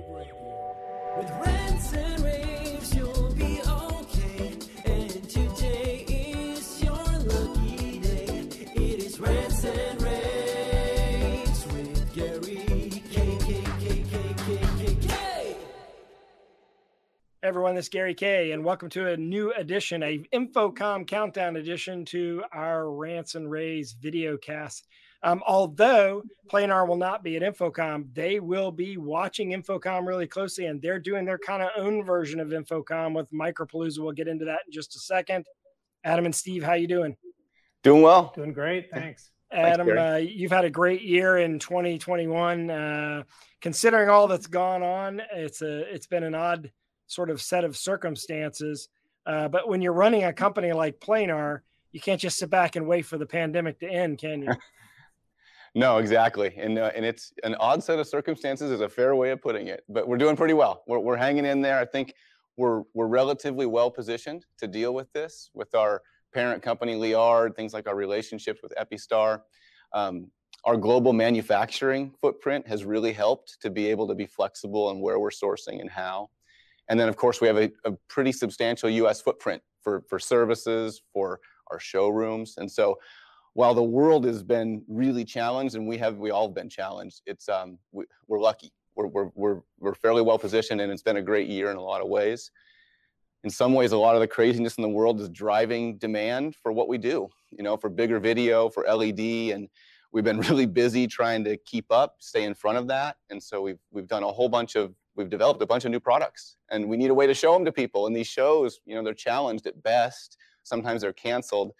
everyone. This is your lucky day. It is rants and rAVes with Gary Kayye, and welcome to a new edition, a InfoComm countdown edition to our Rants and rAVes video cast. Um, although Planar will not be at InfoComm, they will be watching InfoComm really closely, and they're doing their kind of own version of InfoComm with Micropalooza. We'll get into that in just a second. Adam and Steve, how you doing? Doing well. Doing great, thanks. Adam, Gary. uh, you've had a great year in 2021. Uh, considering all that's gone on, it's a it's been an odd sort of set of circumstances. Uh, but when you're running a company like Planar, you can't just sit back and wait for the pandemic to end, can you? No, exactly. And uh, and it's an odd set of circumstances is a fair way of putting it. But we're doing pretty well. We're we're hanging in there. I think we're we're relatively well positioned to deal with this with our parent company Leyard, things like our relationships with Epistar. Um, our global manufacturing footprint has really helped to be able to be flexible in where we're sourcing and how. And then, of course, we have a, a pretty substantial U.S. footprint for, for services, for our showrooms. And so while the world has been really challenged and we have we all have been challenged it's um we, we're lucky. We're, we're we're we're fairly well positioned and it's been a great year in a lot of ways. In some ways a lot of the craziness in the world is driving demand for what we do you know for bigger video for led and we've been really busy trying to keep up stay in front of that and so we've we've done a whole bunch of we've developed a bunch of new products and we need a way to show them to people and these shows you know they're challenged at best sometimes they're canceled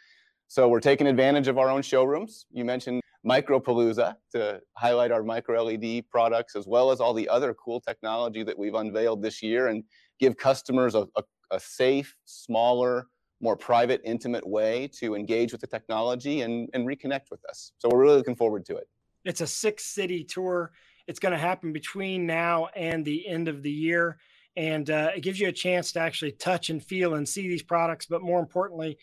so we're taking advantage of our own showrooms. You mentioned Micropalooza to highlight our micro LED products as well as all the other cool technology that we've unveiled this year and give customers a, a, a safe, smaller, more private, intimate way to engage with the technology and, and reconnect with us. So we're really looking forward to it. It's a six city tour. It's going to happen between now and the end of the year. And uh, it gives you a chance to actually touch and feel and see these products, but more importantly,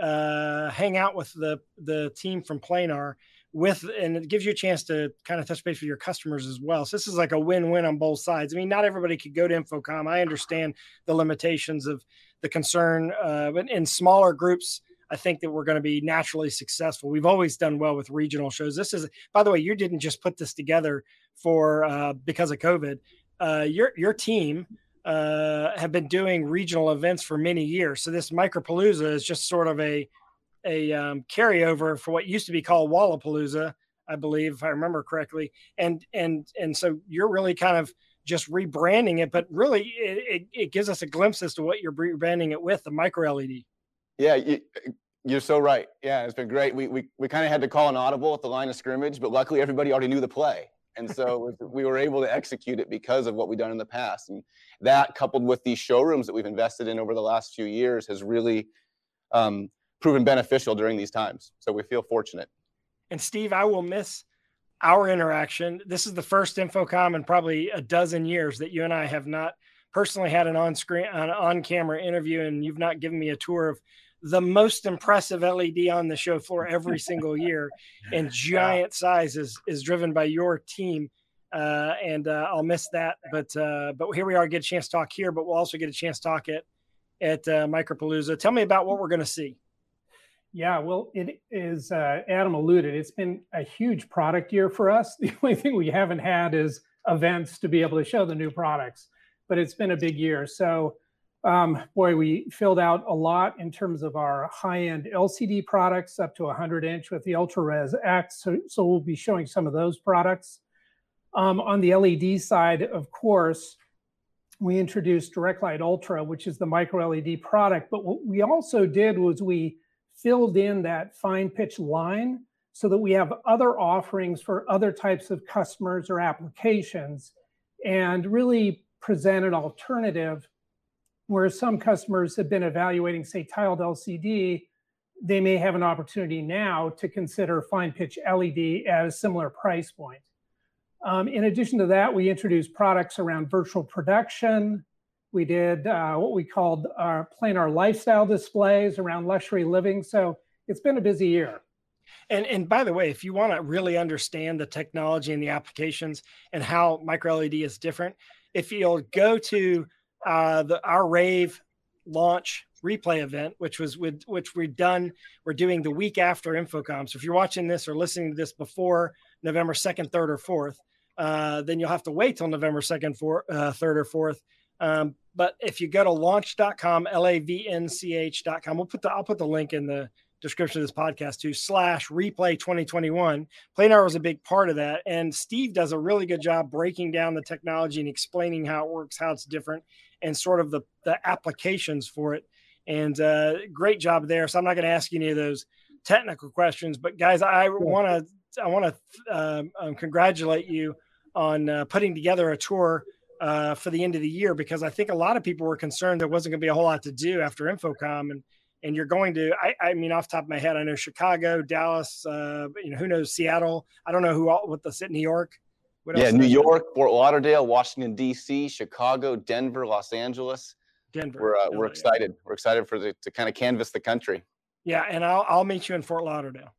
uh, hang out with the the team from Planar with, and it gives you a chance to kind of touch base with your customers as well. So this is like a win-win on both sides. I mean, not everybody could go to InfoComm. I understand the limitations of the concern, uh, but in smaller groups, I think that we're going to be naturally successful. We've always done well with regional shows. This is, by the way, you didn't just put this together for uh, because of COVID. Uh, your your team uh, have been doing regional events for many years. So this Micropalooza is just sort of a a um, carryover for what used to be called Wallapalooza, I believe, if I remember correctly. And and and so you're really kind of just rebranding it, but really it, it, it gives us a glimpse as to what you're rebranding it with the micro LED. Yeah, you, you're so right. Yeah, it's been great. We, we, we kind of had to call an audible at the line of scrimmage, but luckily everybody already knew the play. And so we were able to execute it because of what we've done in the past. And that, coupled with these showrooms that we've invested in over the last few years, has really um, proven beneficial during these times. So we feel fortunate. And Steve, I will miss our interaction. This is the first InfoComm in probably a dozen years that you and I have not personally had an on-screen, an on-camera interview, and you've not given me a tour of the most impressive LED on the show floor every single year, and giant size is is driven by your team. Uh, and uh, I'll miss that, but uh, but here we are, get a chance to talk here, but we'll also get a chance to talk at at uh, Micropalooza. Tell me about what we're going to see. Yeah, well, it is, uh, Adam alluded, it's been a huge product year for us. The only thing we haven't had is events to be able to show the new products, but it's been a big year. So, um, boy, we filled out a lot in terms of our high end LCD products up to 100 inch with the UltraRes X. So, so we'll be showing some of those products. Um, on the LED side, of course, we introduced DirectLight Ultra, which is the micro LED product. But what we also did was we filled in that fine pitch line so that we have other offerings for other types of customers or applications and really present an alternative where some customers have been evaluating, say, tiled LCD, they may have an opportunity now to consider fine pitch LED at a similar price point. Um, in addition to that, we introduced products around virtual production. We did uh, what we called our planar lifestyle displays around luxury living. So it's been a busy year. And and by the way, if you want to really understand the technology and the applications and how micro LED is different, if you'll go to uh, the our rave launch replay event, which was with which we're done, we're doing the week after InfoComm. So if you're watching this or listening to this before November second, third, or fourth, uh, then you'll have to wait till November second, uh, third, or fourth. Um, but if you go to lavnch.com, L-A-V-N-C-H.com, we'll put the I'll put the link in the description of this podcast to slash replay 2021. Planar was a big part of that. And Steve does a really good job breaking down the technology and explaining how it works, how it's different, and sort of the, the applications for it. And uh, great job there. So I'm not going to ask you any of those technical questions, but guys, I want to I want to um, um, congratulate you on uh, putting together a tour uh, for the end of the year because I think a lot of people were concerned there wasn't going to be a whole lot to do after InfoComm and and you're going to I, I mean off top of my head I know Chicago, Dallas, uh, you know who knows Seattle. I don't know who all what the sit New York. What yeah, New York, Fort Lauderdale, Washington D.C., Chicago, Denver, Los Angeles. Denver. We're uh, we're excited. We're excited for the to kind of canvas the country. Yeah, and I'll I'll meet you in Fort Lauderdale.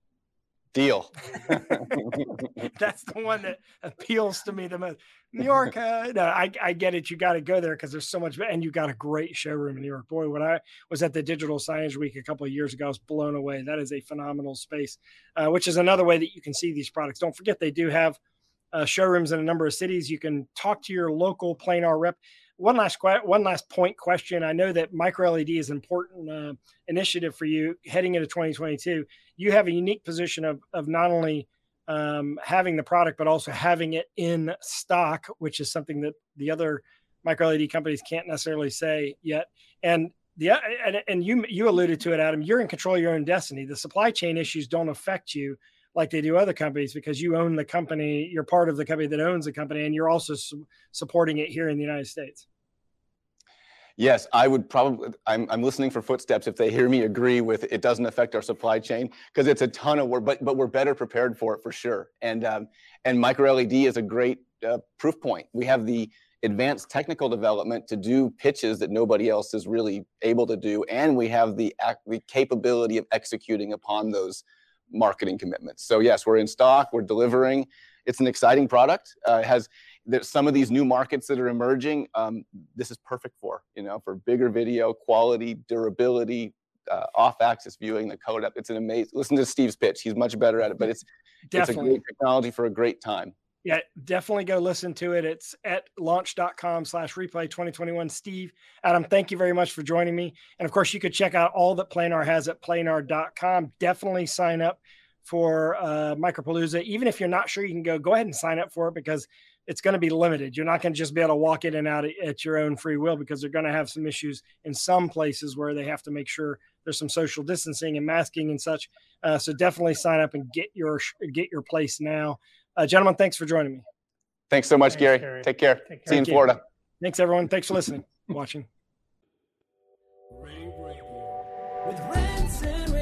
Deal. That's the one that appeals to me the most. New York, uh, no, I, I get it. You got to go there because there's so much, and you got a great showroom in New York. Boy, when I was at the Digital Signage Week a couple of years ago, I was blown away. That is a phenomenal space, uh, which is another way that you can see these products. Don't forget, they do have uh, showrooms in a number of cities. You can talk to your local planar rep one last one last point question. I know that micro LED is an important uh, initiative for you heading into 2022. You have a unique position of of not only um, having the product but also having it in stock, which is something that the other micro LED companies can't necessarily say yet. And the and, and you you alluded to it, Adam. You're in control of your own destiny. The supply chain issues don't affect you like they do other companies because you own the company. You're part of the company that owns the company, and you're also su- supporting it here in the United States. Yes, I would probably. I'm, I'm listening for footsteps if they hear me agree with it doesn't affect our supply chain because it's a ton of work, but but we're better prepared for it for sure. And um, and micro LED is a great uh, proof point. We have the advanced technical development to do pitches that nobody else is really able to do, and we have the the capability of executing upon those marketing commitments. So yes, we're in stock, we're delivering. It's an exciting product. Uh, it has there's some of these new markets that are emerging. Um, this is perfect for you know for bigger video quality, durability, uh, off-axis viewing, the code up. It's an amazing. Listen to Steve's pitch; he's much better at it. But it's Definitely. it's a great technology for a great time. Yeah, definitely go listen to it. It's at lavnch.com slash replay 2021. Steve, Adam, thank you very much for joining me. And of course, you could check out all that Planar has at planar.com. Definitely sign up for uh, Micropalooza. Even if you're not sure you can go, go ahead and sign up for it because it's going to be limited. You're not going to just be able to walk in and out at your own free will because they're going to have some issues in some places where they have to make sure there's some social distancing and masking and such. Uh, so definitely sign up and get your get your place now, uh, gentlemen. Thanks for joining me. Thanks so much, thanks, Gary. Gary. Take care. Take care. See you in Florida. Thanks, everyone. Thanks for listening, watching. Rants and